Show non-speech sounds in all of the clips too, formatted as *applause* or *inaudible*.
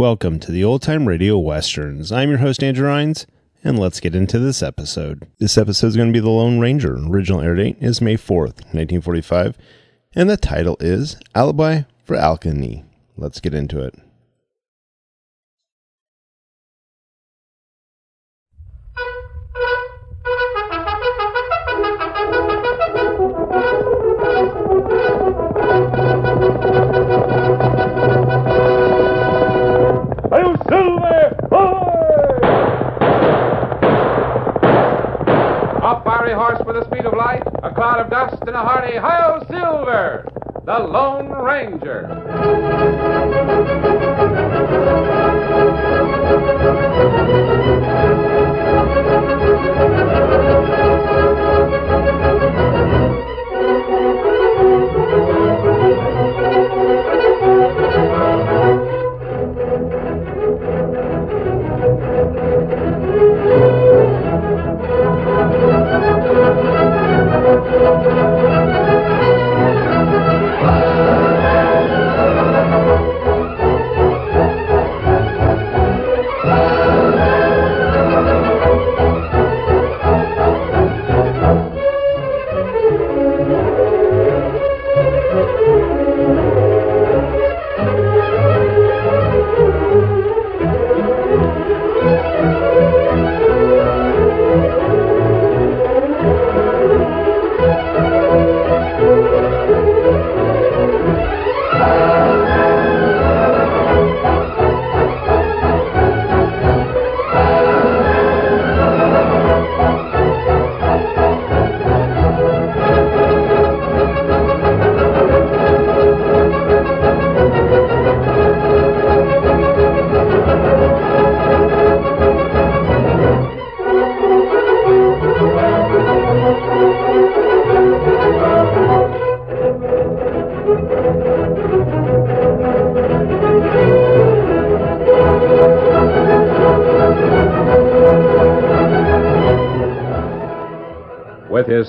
Welcome to the Old Time Radio Westerns. I'm your host, Andrew Rhynes, and let's get into this episode. This episode is going to be The Lone Ranger. Original air date is May 4th, 1945, and the title is Alibi for Alkali. Let's get into it. Dust, and a hearty Hail Silver, the Lone Ranger.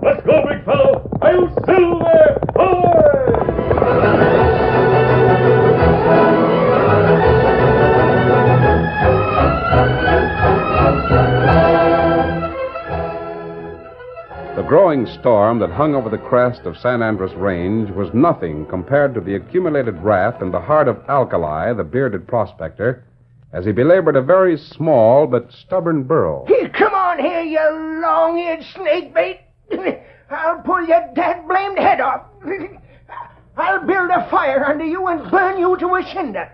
Let's go, big fellow! Hail Silver! Away! The growing storm that hung over the crest of San Andres Range was nothing compared to the accumulated wrath in the heart of Alkali, the bearded prospector, as he belabored a very small but stubborn burro. Here, come on here, you long-eared snake bait. I'll pull your dad-blamed head off. I'll build a fire under you and burn you to a cinder.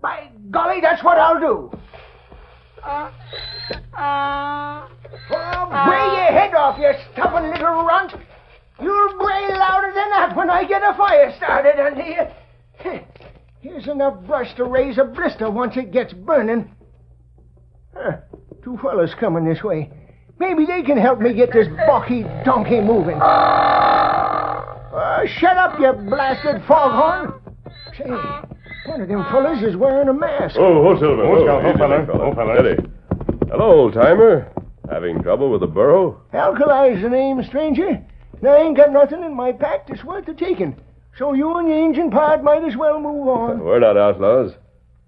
By golly, that's what I'll do. Oh, bray your head off, you stubborn little runt. You'll bray louder than that when I get a fire started under you. Here's enough brush to raise a blister once it gets burning. Huh, two fellas coming this way. Maybe they can help me get this balky donkey moving. Uh, shut up, you blasted foghorn. Say, one of them fellas is wearing a mask. Oh, oh, Silver. Oh, Oh, easy, fella. fella. Oh, fella. Steady. Hello, old timer. Having trouble with the burro? Alkali's the name, stranger. And I ain't got nothing in my pack that's worth the taking. So you and your engine pod might as well move on. We're not outlaws.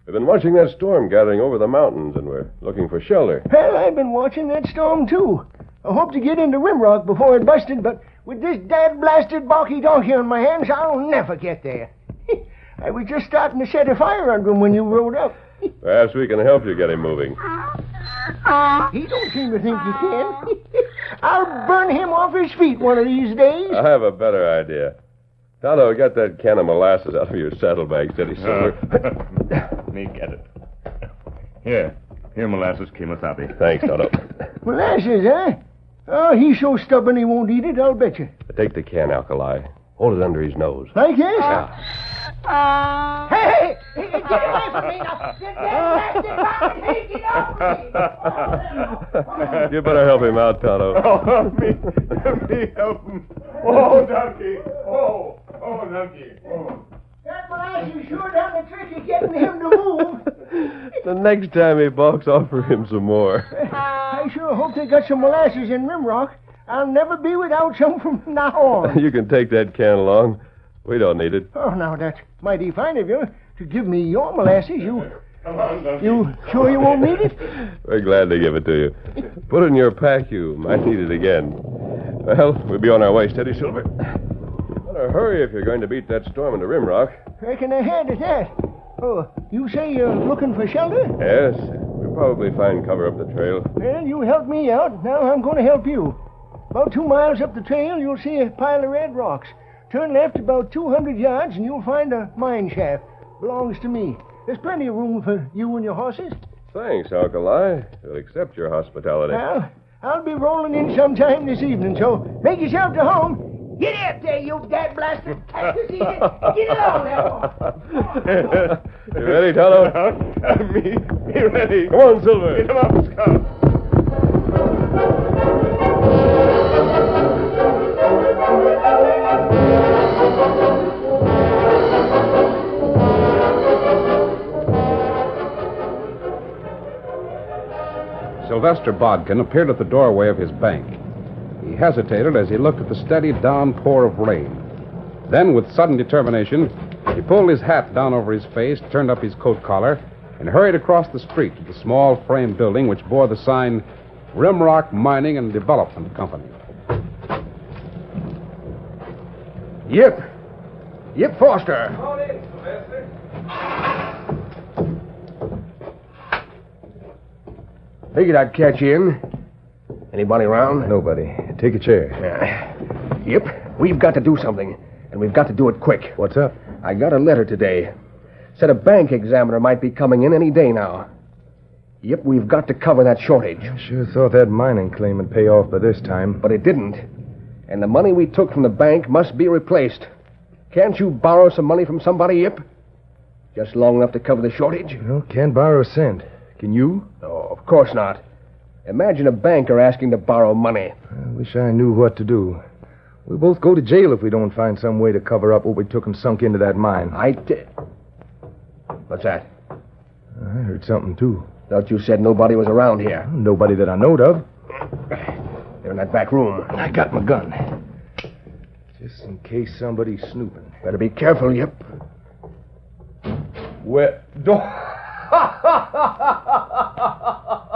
We've been watching that storm gathering over the mountains, and we're looking for shelter. Well, I've been watching that storm, too. I hope to get into Rimrock before it busted, but with this dad-blasted balky donkey on my hands, I'll never get there. *laughs* I was just starting to set a fire under him when you rode up. *laughs* Perhaps we can help you get him moving. He don't seem to think he can. *laughs* I'll burn him off his feet one of these days. I have a better idea. Tonto, get that can of molasses out of your saddlebag, steady, Silver. Let *laughs* me get it. Here. Here, molasses Kimasabi. Thanks, Tonto. *laughs* Molasses, eh? Oh, he's so stubborn he won't eat it, I'll bet you. Take the can, Alkali. Hold it under his nose. Like this? Yeah. Uh, hey, hey, get away from me now! You damn blasted bastard! Hey, get off me! you better help him out, Tonto. *laughs* Oh, help me, me help him. Oh, donkey. Oh, oh, donkey. Oh. That molasses sure done the trick of getting him to move. *laughs* The next time he balks, offer him some more. *laughs* Uh, I sure hope they got some molasses in Rimrock. I'll never be without some from now on. You can take that can along. We don't need it. Oh, now that's mighty fine of you to give me your molasses. You, Come on, you sure you won't need it? We're glad to give it to you. Put it in your pack. You might need it again. Well, we'll be on our way. Steady, Silver. Better hurry if you're going to beat that storm into Rimrock. Reckon I had at that. Oh, you say you're looking for shelter? Yes, we'll probably find cover up the trail. Well, you helped me out. Now I'm going to help you. About two miles up the trail, you'll see a pile of red rocks. Turn left about 200 yards, and you'll find a mine shaft. Belongs to me. There's plenty of room for you and your horses. Thanks, Alkali. We'll accept your hospitality. Well, I'll be rolling in sometime this evening, so make yourself to home. Get up there, you dad blasted cactus eater. Get along there. *laughs* you ready, Tonto? *laughs* Me, me ready. Come on, Silver. Get him up, Scout. Sylvester Bodkin appeared at the doorway of his bank. He hesitated as he looked at the steady downpour of rain. Then, with sudden determination, he pulled his hat down over his face, turned up his coat collar, and hurried across the street to the small frame building which bore the sign Rimrock Mining and Development Company. Yep. Yip, Foster. Figured I'd catch you in. Anybody around? Nobody. Take a chair. Uh, yep. We've got to do something, and we've got to do it quick. What's up? I got a letter today. Said a bank examiner might be coming in any day now. Yep, we've got to cover that shortage. I sure thought that mining claim would pay off by this time. But it didn't. And the money we took from the bank must be replaced. Can't you borrow some money from somebody, Yip? Just long enough to cover the shortage? Well, can't borrow a cent. Can you? Oh, of course not. Imagine a banker asking to borrow money. I wish I knew what to do. We'll both go to jail if we don't find some way to cover up what we took and sunk into that mine. I did. What's that? I heard something, too. Thought you said nobody was around here. Nobody that I knowed of. They're in that back room. I got my gun. Just in case somebody's snooping. Better be careful, Yip. Well, don't.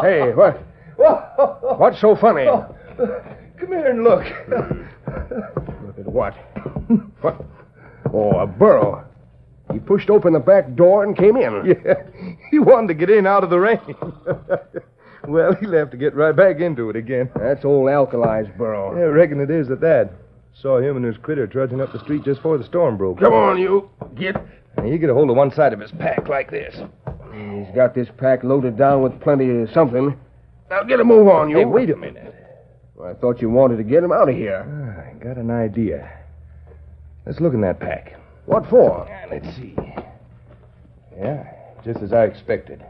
Hey, what? What's so funny? Come here and look. Look at what? What? Oh, a burro. He pushed open the back door and came in. Yeah, he wanted to get in out of the rain. well, he'll have to get right back into it again. That's old Alkali's burro. Yeah, I reckon it is at that. Saw him and his critter trudging up the street just before the storm broke. Come on, you. Get. Now, you get a hold of one side of his pack like this. He's got this pack loaded down with plenty of something. Now get a move on, you. Hey, wait a minute. I thought you wanted to get him out of here. Ah, I got an idea. Let's look in that pack. What for? Ah, let's see. Yeah, just as I expected.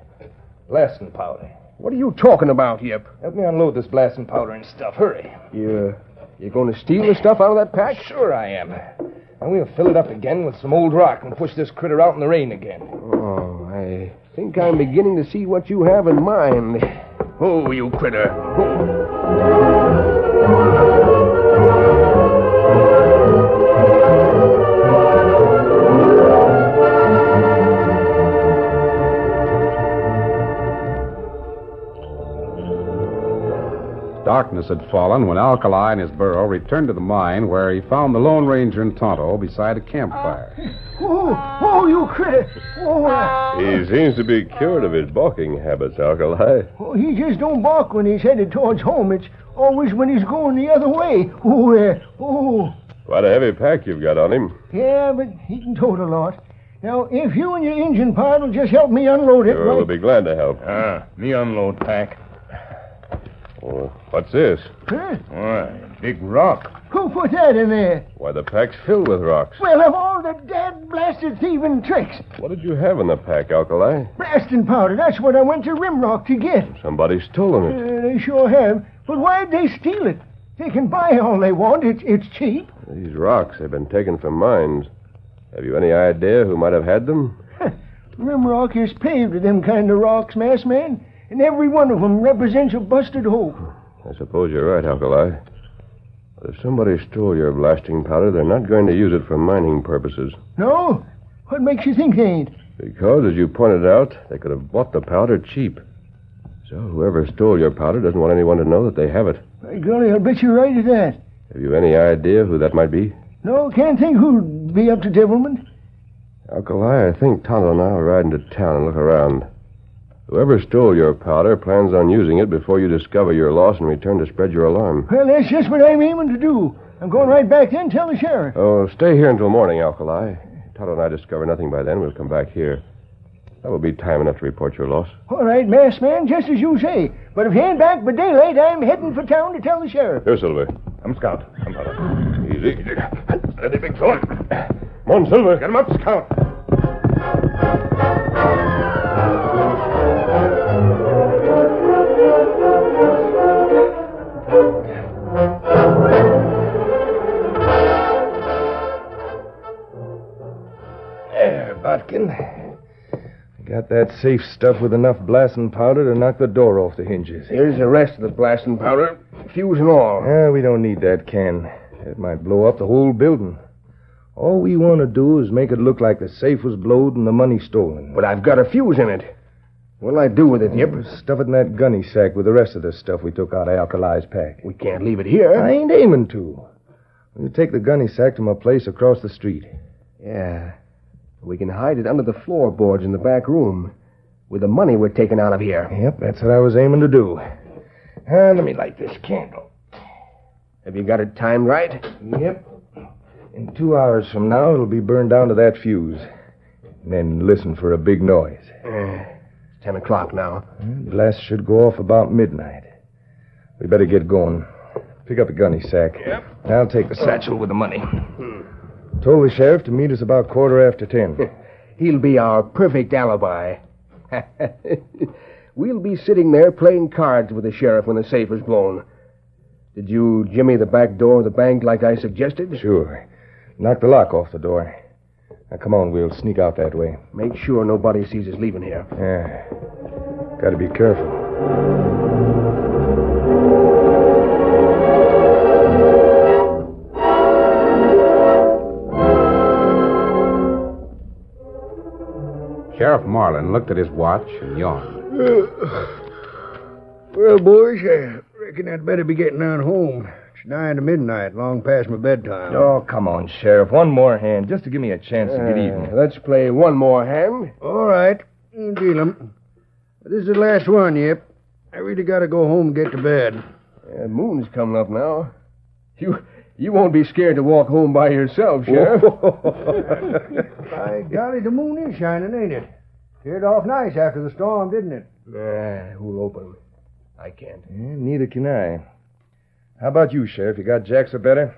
Blasting powder. What are you talking about, Yip? Help me unload this blasting powder and stuff. Hurry. You, you going to steal the stuff out of that pack? Sure I am. And we'll fill it up again with some old rock and push this critter out in the rain again. Oh, I think I'm beginning to see what you have in mind. Oh, you critter. Oh. Darkness had fallen when Alkali and his burro returned to the mine where he found the Lone Ranger and Tonto beside a campfire. Ah. Oh, oh, you critter. Oh, uh, He seems to be cured of his balking habits, Alkali. oh, he just don't bark when he's headed towards home. It's always when he's going the other way. Oh, uh, oh. Quite a heavy pack you've got on him. Yeah, but he can tote a lot. Now, if you and your engine part will just help me unload it. Sure, why- we'll be glad to help. Ah, me unload pack. What's this? Huh? Why, big rock. Who put that in there? Why, the pack's filled with rocks. Well, of all the dad blasted thieving tricks, What did you have in the pack, Alkali? blasting powder, that's what I went to Rimrock to get. Somebody's stolen it. Uh, they sure have. But why'd they steal it? They can buy all they want. It's, it's cheap. These rocks have been taken from mines. Have you any idea who might have had them? *laughs* Rimrock is paved with them kind of rocks, mass man, and every one of 'em represents a busted hope. I suppose you're right, Alkali. But if somebody stole your blasting powder, they're not going to use it for mining purposes. No? What makes you think they ain't? Because, as you pointed out, they could have bought the powder cheap. So whoever stole your powder doesn't want anyone to know that they have it. By golly, I'll bet you're right at that. Have you any idea who that might be? No, can't think who'd be up to devilment. Alkali, I think Tonto and I will ride into town and look around. Whoever stole your powder plans on using it before you discover your loss and return to spread your alarm. Well, that's just what I'm aiming to do. I'm going right back then and tell the sheriff. Oh, stay here until morning, Alkali. Tonto and I discover nothing by then. We'll come back here. That will be time enough to report your loss. All right, mass man, just as you say. But if you ain't back by daylight, I'm heading for town to tell the sheriff. Here, Silver. I'm Scout. I'm Tonto. Easy. Steady, big fella. Come on, Silver. Get him up, Scout. Bodkin. Got that safe stuff with enough blasting powder to knock the door off the hinges. Here's the rest of the blasting powder, fuse and all. Yeah, we don't need that can. It might blow up the whole building. All we want to do is make it look like the safe was blowed and the money stolen. But I've got a fuse in it. What'll I do with it, Yip? Stuff it in that gunny sack with the rest of the stuff we took out of Alkali's pack. We can't leave it here. I ain't aiming to. We'll take the gunny sack to my place across the street. Yeah. We can hide it under the floorboards in the back room. With the money we're taking out of here. Yep, that's what I was aiming to do. Ah, let me light this candle. Have you got it timed right? Yep. In two hours from now, it'll be burned down to that fuse. And then listen for a big noise. It's ten o'clock now. The blast should go off about midnight. We better get going. Pick up the gunny sack. Yep. I'll take the satchel with the money. Told the sheriff to meet us about quarter after ten. *laughs* He'll be our perfect alibi. *laughs* we'll be sitting there playing cards with the sheriff when the safe is blown. Did you jimmy the back door of the bank like I suggested? sure. Knock the lock off the door. Now, come on, we'll sneak out that way. Make sure nobody sees us leaving here. Yeah. Gotta be careful. Sheriff Marlin looked at his watch and yawned. *sighs* Well, boys, I reckon I'd better be getting on home. It's nine to midnight, long past my bedtime. Oh, come on, Sheriff. One more hand, just to give me a chance to get Uh, even. let's play one more hand. All right, you deal 'em. But This is the last one, Yip. I really gotta go home and get to bed. Uh, moon's coming up now. You you won't be scared to walk home by yourself, Sheriff. *laughs* By golly, the moon is shining, ain't it? Cleared off nice after the storm, didn't it? Eh, nah, who'll open? I can't. Yeah, neither can I. How about you, Sheriff? You got Jacks or better?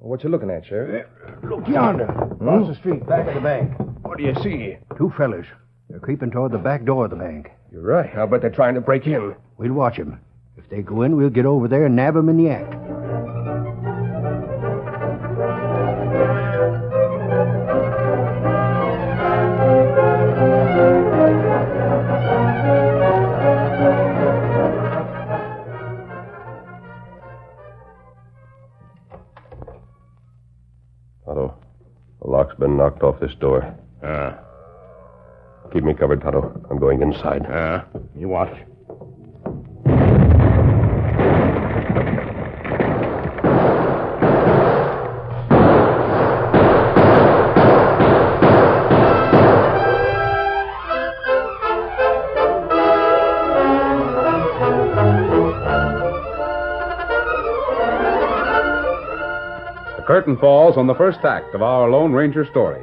Well, what you looking at, Sheriff? Eh, look yonder, across hmm? the street, back of the bank. What do you see? Two fellers. They're creeping toward the back door of the bank. You're right. I'll bet they're trying to break in. We'll watch 'em. If they go in, we'll get over there and nab 'em in the act. This door. Ah, Keep me covered, Tonto. I'm going inside. ah. You watch. The curtain falls on the first act of our Lone Ranger story.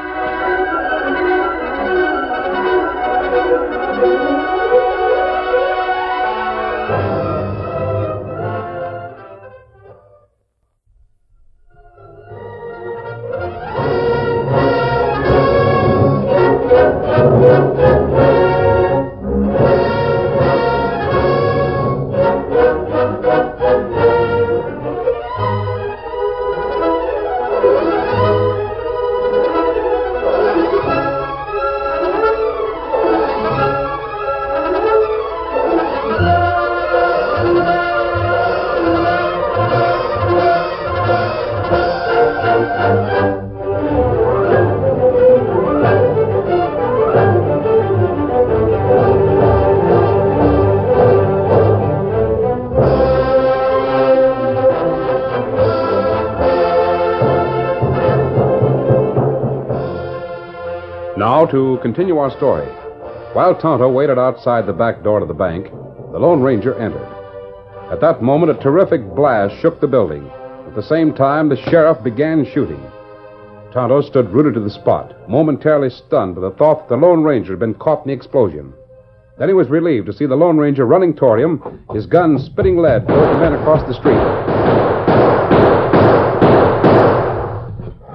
To continue our story. While Tonto waited outside the back door to the bank, the Lone Ranger entered. At that moment, a terrific blast shook the building. At the same time, the sheriff began shooting. Tonto stood rooted to the spot, momentarily stunned by the thought that the Lone Ranger had been caught in the explosion. Then he was relieved to see the Lone Ranger running toward him, his gun spitting lead toward the men across the street.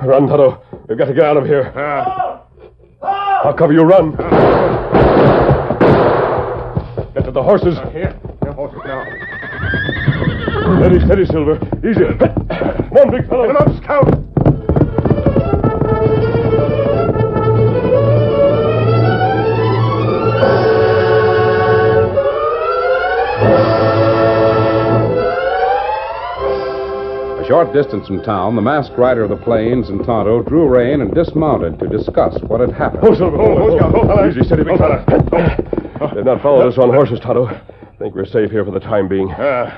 Run, Tonto. We've got to get out of here. Ah. I'll cover you. Run. Get to the horses. Here. The horses now. Steady, steady, Silver. Easy. Come on, big fellow. Come up, Scout. Short distance from town, the masked rider of the plains and Tonto drew rein and dismounted to discuss what had happened. Oh, Silver. Oh, oh, Scout, oh, fella. Easy, steady, big fella. They've not followed us on horses, Tonto. I Think we're safe here for the time being. Uh,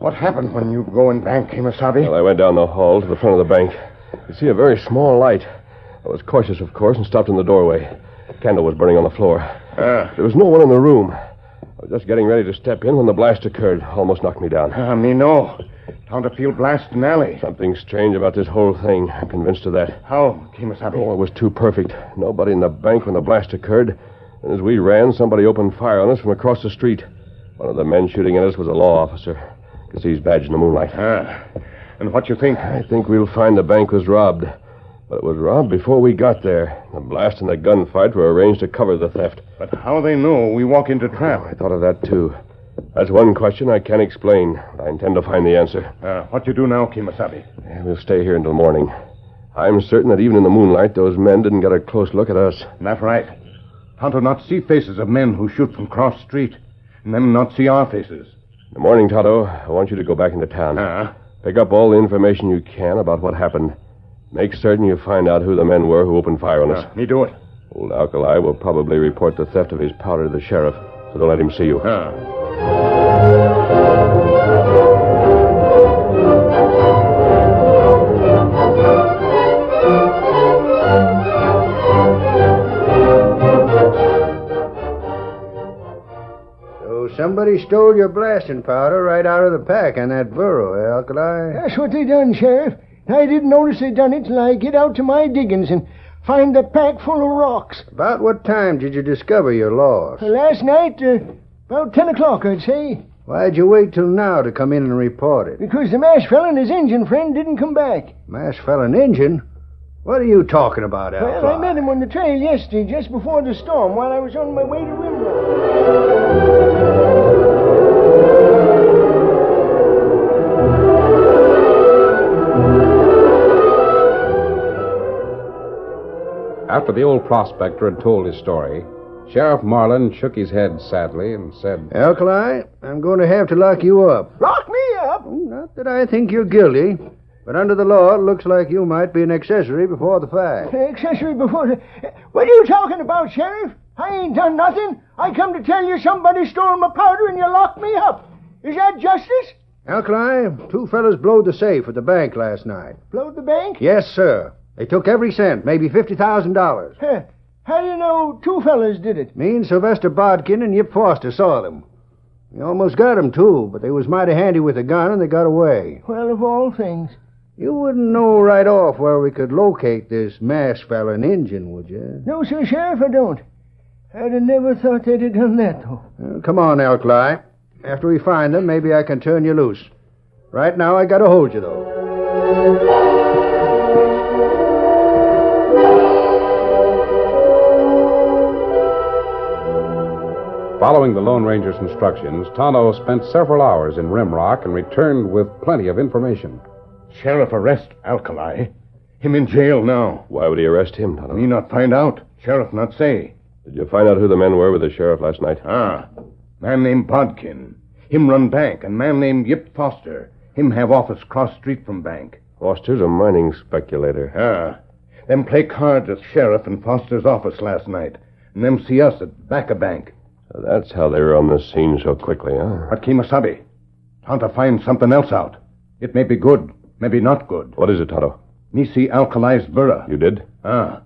what happened when you go in bank, Kimasabi? Well, I went down the hall to the front of the bank. You see a very small light. I was cautious, of course, and stopped in the doorway. The Candle was burning on the floor. Uh, There was no one in the room. I was just getting ready to step in when the blast occurred. Almost knocked me down. uh, me no. Down to field blast in alley. Something strange about this whole thing. I'm convinced of that. How, Kimasabi? Oh, it was too perfect. Nobody in the bank when the blast occurred. And as we ran, somebody opened fire on us from across the street. One of the men shooting at us was a law officer. Could see his badge in the moonlight. Ah, and what you think? I think we'll find the bank was robbed. But it was robbed before we got there. The blast and the gunfight were arranged to cover the theft. But how they know we walk into trap? I thought of that, too. That's one question I can't explain. I intend to find the answer. Uh, what you do now, Kimasabi? Yeah, We'll stay here until morning. I'm certain that even in the moonlight, those men didn't get a close look at us. That's right. Tonto not see faces of men who shoot from cross street, and them not see our faces. In the morning, Tonto, I want you to go back into town. Ah, Pick up all the information you can about what happened. Make certain you find out who the men were who opened fire on us. uh, me do it. Old Alkali will probably report the theft of his powder to the sheriff, so don't let him see you. So somebody stole your blasting powder right out of the pack on that burro, eh, Alkali? That's what they done, Sheriff. I didn't notice they'd done it till I get out to my diggings and find the pack full of rocks. About what time did you discover your loss? Last night, uh, about 10 o'clock, I'd say. Why'd you wait till now to come in and report it? Because the masked fella and his Indian friend didn't come back. Mass fell an engine? What are you talking about, Alkali? Well, I met him on the trail yesterday, just before the storm, while I was on my way to Rimrock. After the old prospector had told his story, Sheriff Marlin shook his head sadly and said, Alkali, I'm going to have to lock you up. Lock me up? Hmm, not that I think you're guilty, but under the law, it looks like you might be an accessory before the fact. Accessory before the... What are you talking about, Sheriff? I ain't done nothing. I come to tell you somebody stole my powder and you locked me up. Is that justice? Alkali, two fellas blowed the safe at the bank last night. Blowed the bank? Yes, sir. They took every cent, maybe $50,000. Huh. How do you know two fellas did it? Me and Sylvester Bodkin and Yip Foster saw them. We almost got 'em too, but they was mighty handy with a gun and they got away. Well, of all things. You wouldn't know right off where we could locate this masked fella and Injun, would you? No, sir, Sheriff, I don't. I'd have never thought they'd have done that, though. Well, come on, Alkali. After we find them, maybe I can turn you loose. Right now, I gotta hold you, though. Following the Lone Ranger's instructions, Tonto spent several hours in Rimrock and returned with plenty of information. Sheriff arrest Alkali. Him in jail now. Why would he arrest him, Tonto? Me not find out. Sheriff not say. Did you find out who the men were with the sheriff last night? Ah, man named Bodkin. Him run bank, and man named Yip Foster. Him have office cross street from bank. Foster's a mining speculator. Ah, them play cards at Sheriff and Foster's office last night, and them see us at back of bank. So that's how they were on the scene so quickly, huh? But Kimasabi, Tonto find something else out. It may be good, maybe not good. What is it, Tonto? Me see Alkali's burra. You did? Ah.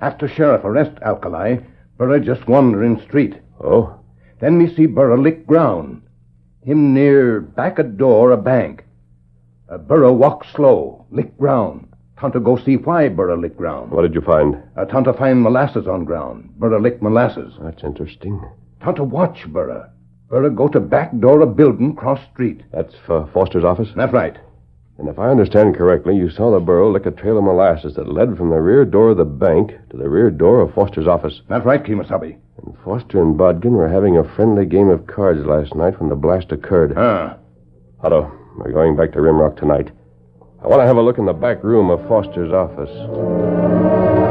After sheriff arrest Alkali, Burra just wander in street. Oh? Then me see Burra lick ground. Him near back a door a bank. Uh, Burra walk slow, lick ground. Tonto go see why Burra lick ground. What did you find? Uh, Tonto find molasses on ground. Burra lick molasses. That's interesting. Tonto watch Burra. Burra go to back door of building cross street. That's for Foster's office? That's right. And if I understand correctly, you saw the burro lick a trail of molasses that led from the rear door of the bank to the rear door of Foster's office. That's right, Kimasabi. And Foster and Bodkin were having a friendly game of cards last night when the blast occurred. Ah. Tonto, we're going back to Rimrock tonight. I want to have a look in the back room of Foster's office.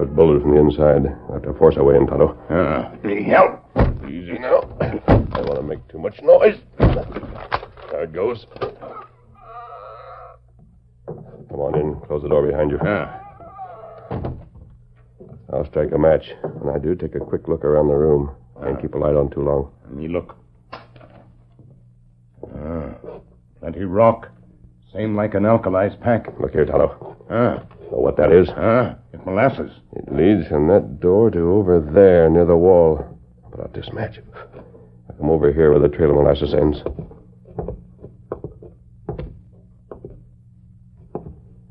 Door's bolted from the inside. I have to force our way in, Tonto. Ah. Help. Easy now. I don't want to make too much noise. There it goes. Come on in. Close the door behind you. Ah. I'll strike a match. When I do, take a quick look around the room. Can't keep a light on too long. Let me look. Ah. Plenty rock. Same like an alkali's pack. Look here, Tonto. Ah. Know what that is? Huh? It's molasses. It leads from that door to over there near the wall. Put out this match. I come over here where the trail of molasses ends.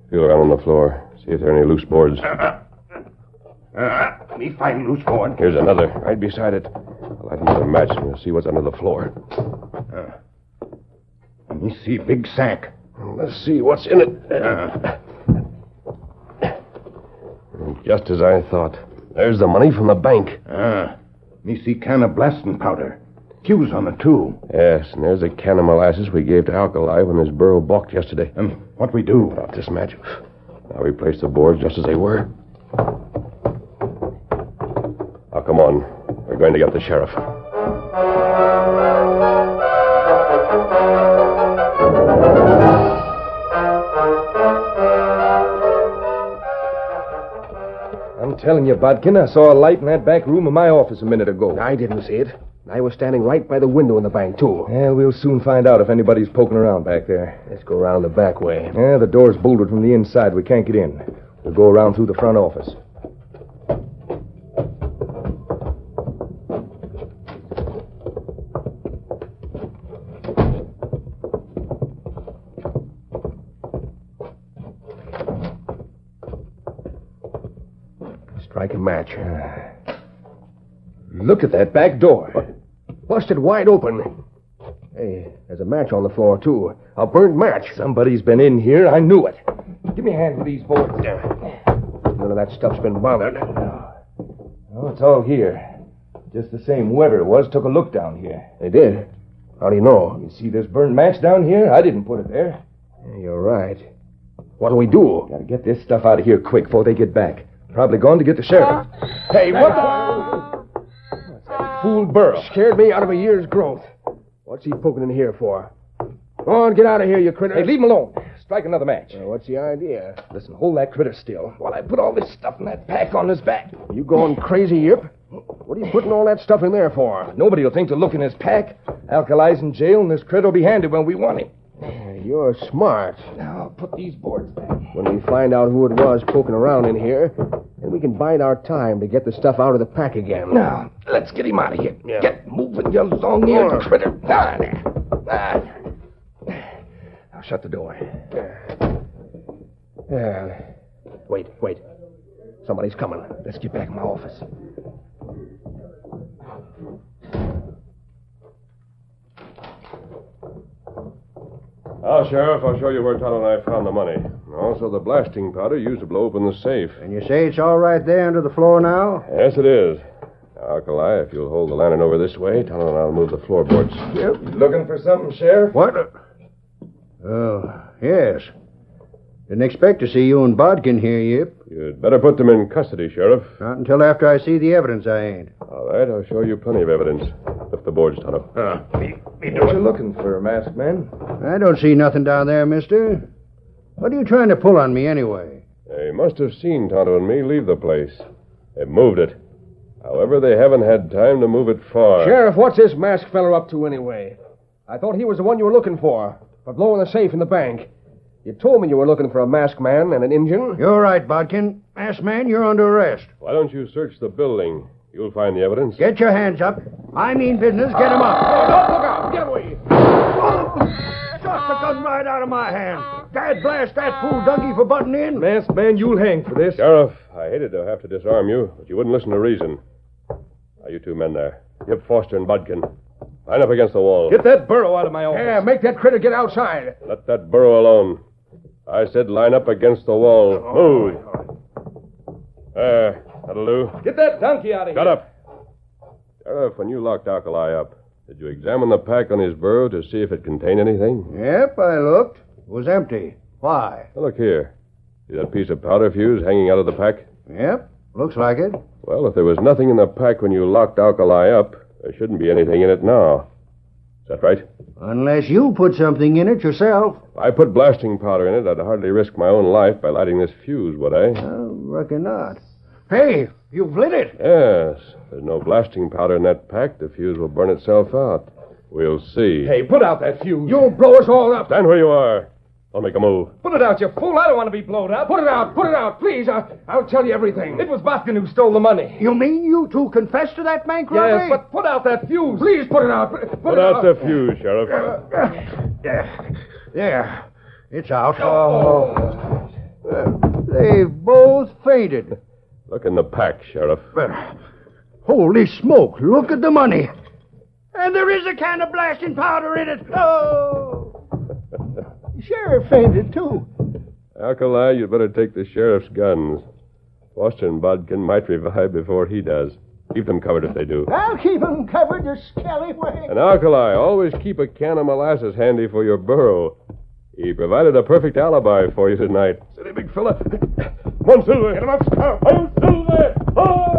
Feel around on the floor. See if there are any loose boards. Ah. *laughs* Me find loose board. Here's another, right beside it. I'll light another match and we'll see what's under the floor. Let me see big sack. Let's see what's in it. Just as I thought. There's the money from the bank. Ah. Me see can of blasting powder. Fuse on it, too. Yes, and there's a can of molasses we gave to Alkali when his burro balked yesterday. And what we do? Put out this match. Now we place the boards just as they were. Now, come on. We're going to get the sheriff. I'm telling you, Bodkin, I saw a light in that back room of my office a minute ago. I didn't see it. I was standing right by the window in the bank, too. Well, we'll soon find out if anybody's poking around back there. Let's go around the back way. Yeah, the door's bolted from the inside. We can't get in. We'll go around through the front office. Look at that back door. Busted wide open. Hey, there's a match on the floor, too. A burnt match. Somebody's been in here. I knew it. Give me a hand with these boards. None of that stuff's been bothered. Oh, it's all here. Just the same whoever it was took a look down here. They did. How do you know? You see this burnt match down here? I didn't put it there. Yeah, You're right. What'll we do? Gotta get this stuff out of here quick before they get back. Probably gone to get the sheriff. Hey, what the... What's that fool burro? Scared me out of a year's growth. What's he poking in here for? Go on, get out of here, you critter. Hey, leave him alone. Strike another match. What's the idea? Listen, hold that critter still while I put all this stuff in that pack on his back. You going crazy, Yip? What are you putting all that stuff in there for? Nobody will think to look in his pack. Alkali's in jail, and this critter will be handy when we want him. You're smart. Now, I'll put these boards back. When we find out who it was poking around in here, then we can bide our time to get the stuff out of the pack again. Now, let's get him out of here. Yeah. Get moving, you long-eared critter. Ah, there. Ah. Now, shut the door. Yeah. Wait, wait. Somebody's coming. Let's get back in my office. Now, Sheriff, I'll show you where Tonto and I found the money. And Also, the blasting powder used to blow open the safe. And you say it's all right there under the floor now? Yes, it is. Now, Alkali, if you'll hold the lantern over this way, Tonto and I'll move the floorboards. Yep. Looking for something, Sheriff? What? Oh, yes. Didn't expect to see you and Bodkin here, Yip. You'd better put them in custody, Sheriff. Not until after I see the evidence, I ain't. All right, I'll show you plenty of evidence. Lift the boards, Tonto. Ah, me, me What it. you looking for, masked man? I don't see nothing down there, mister. What are you trying to pull on me anyway? They must have seen Tonto and me leave the place. They've moved it. However, they haven't had time to move it far. Sheriff, what's this masked feller up to anyway? I thought he was the one you were looking for, for blowing the safe in the bank. You told me you were looking for a masked man and an Injun. You're right, Bodkin. Masked man, you're under arrest. Why don't you search the building? You'll find the evidence. Get your hands up. I mean business. Get him up. Oh, don't look out! Get away! Shot the gun right out of my hand. Dad blast that fool donkey for butting in. Masked man, you'll hang for this. Sheriff, I hated to have to disarm you, but you wouldn't listen to reason. Now, you two men there. Yip Foster and Bodkin. Line up against the wall. Get that burro out of my office. Yeah, make that critter get outside. Let that burro alone. I said line up against the wall. Oh, Move. Oh, oh. There. That'll do. Get that donkey out of here. Shut up. Sheriff, when you locked Alkali up, did you examine the pack on his burro to see if it contained anything? Yep, I looked. It was empty. Why? Now, look here. See that piece of powder fuse hanging out of the pack? Yep, looks like it. Well, if there was nothing in the pack when you locked Alkali up, there shouldn't be anything in it now. Is that right? Unless you put something in it yourself. If I put blasting powder in it, I'd hardly risk my own life by lighting this fuse, would I? I reckon not. Hey, you've lit it. Yes. If there's no blasting powder in that pack, the fuse will burn itself out. We'll see. Hey, put out that fuse. You'll blow us all up. Stand where you are. Don't make a move. Put it out, you fool. I don't want to be blown up. Put it out. Put it out, please. I, I'll tell you everything. It was Bodkin who stole the money. You mean you two confessed to that bank robbery? Yes, but put out that fuse. Please put it out. Put, Put it out the fuse, Sheriff. Yeah, yeah, it's out. Oh. oh. they've both fainted. Look in the pack, Sheriff. But, holy smoke, look at the money. And there is a can of blasting powder in it. Oh! The sheriff fainted, too. Alkali, you'd better take the sheriff's guns. Foster and Bodkin might revive before he does. Keep them covered if they do. I'll keep 'em covered, the scallywag. And Alkali, always keep a can of molasses handy for your burro. He provided a perfect alibi for you tonight. City, big fella. Come on, Silver. Get him up, Scout. Hi, Silver. Hi!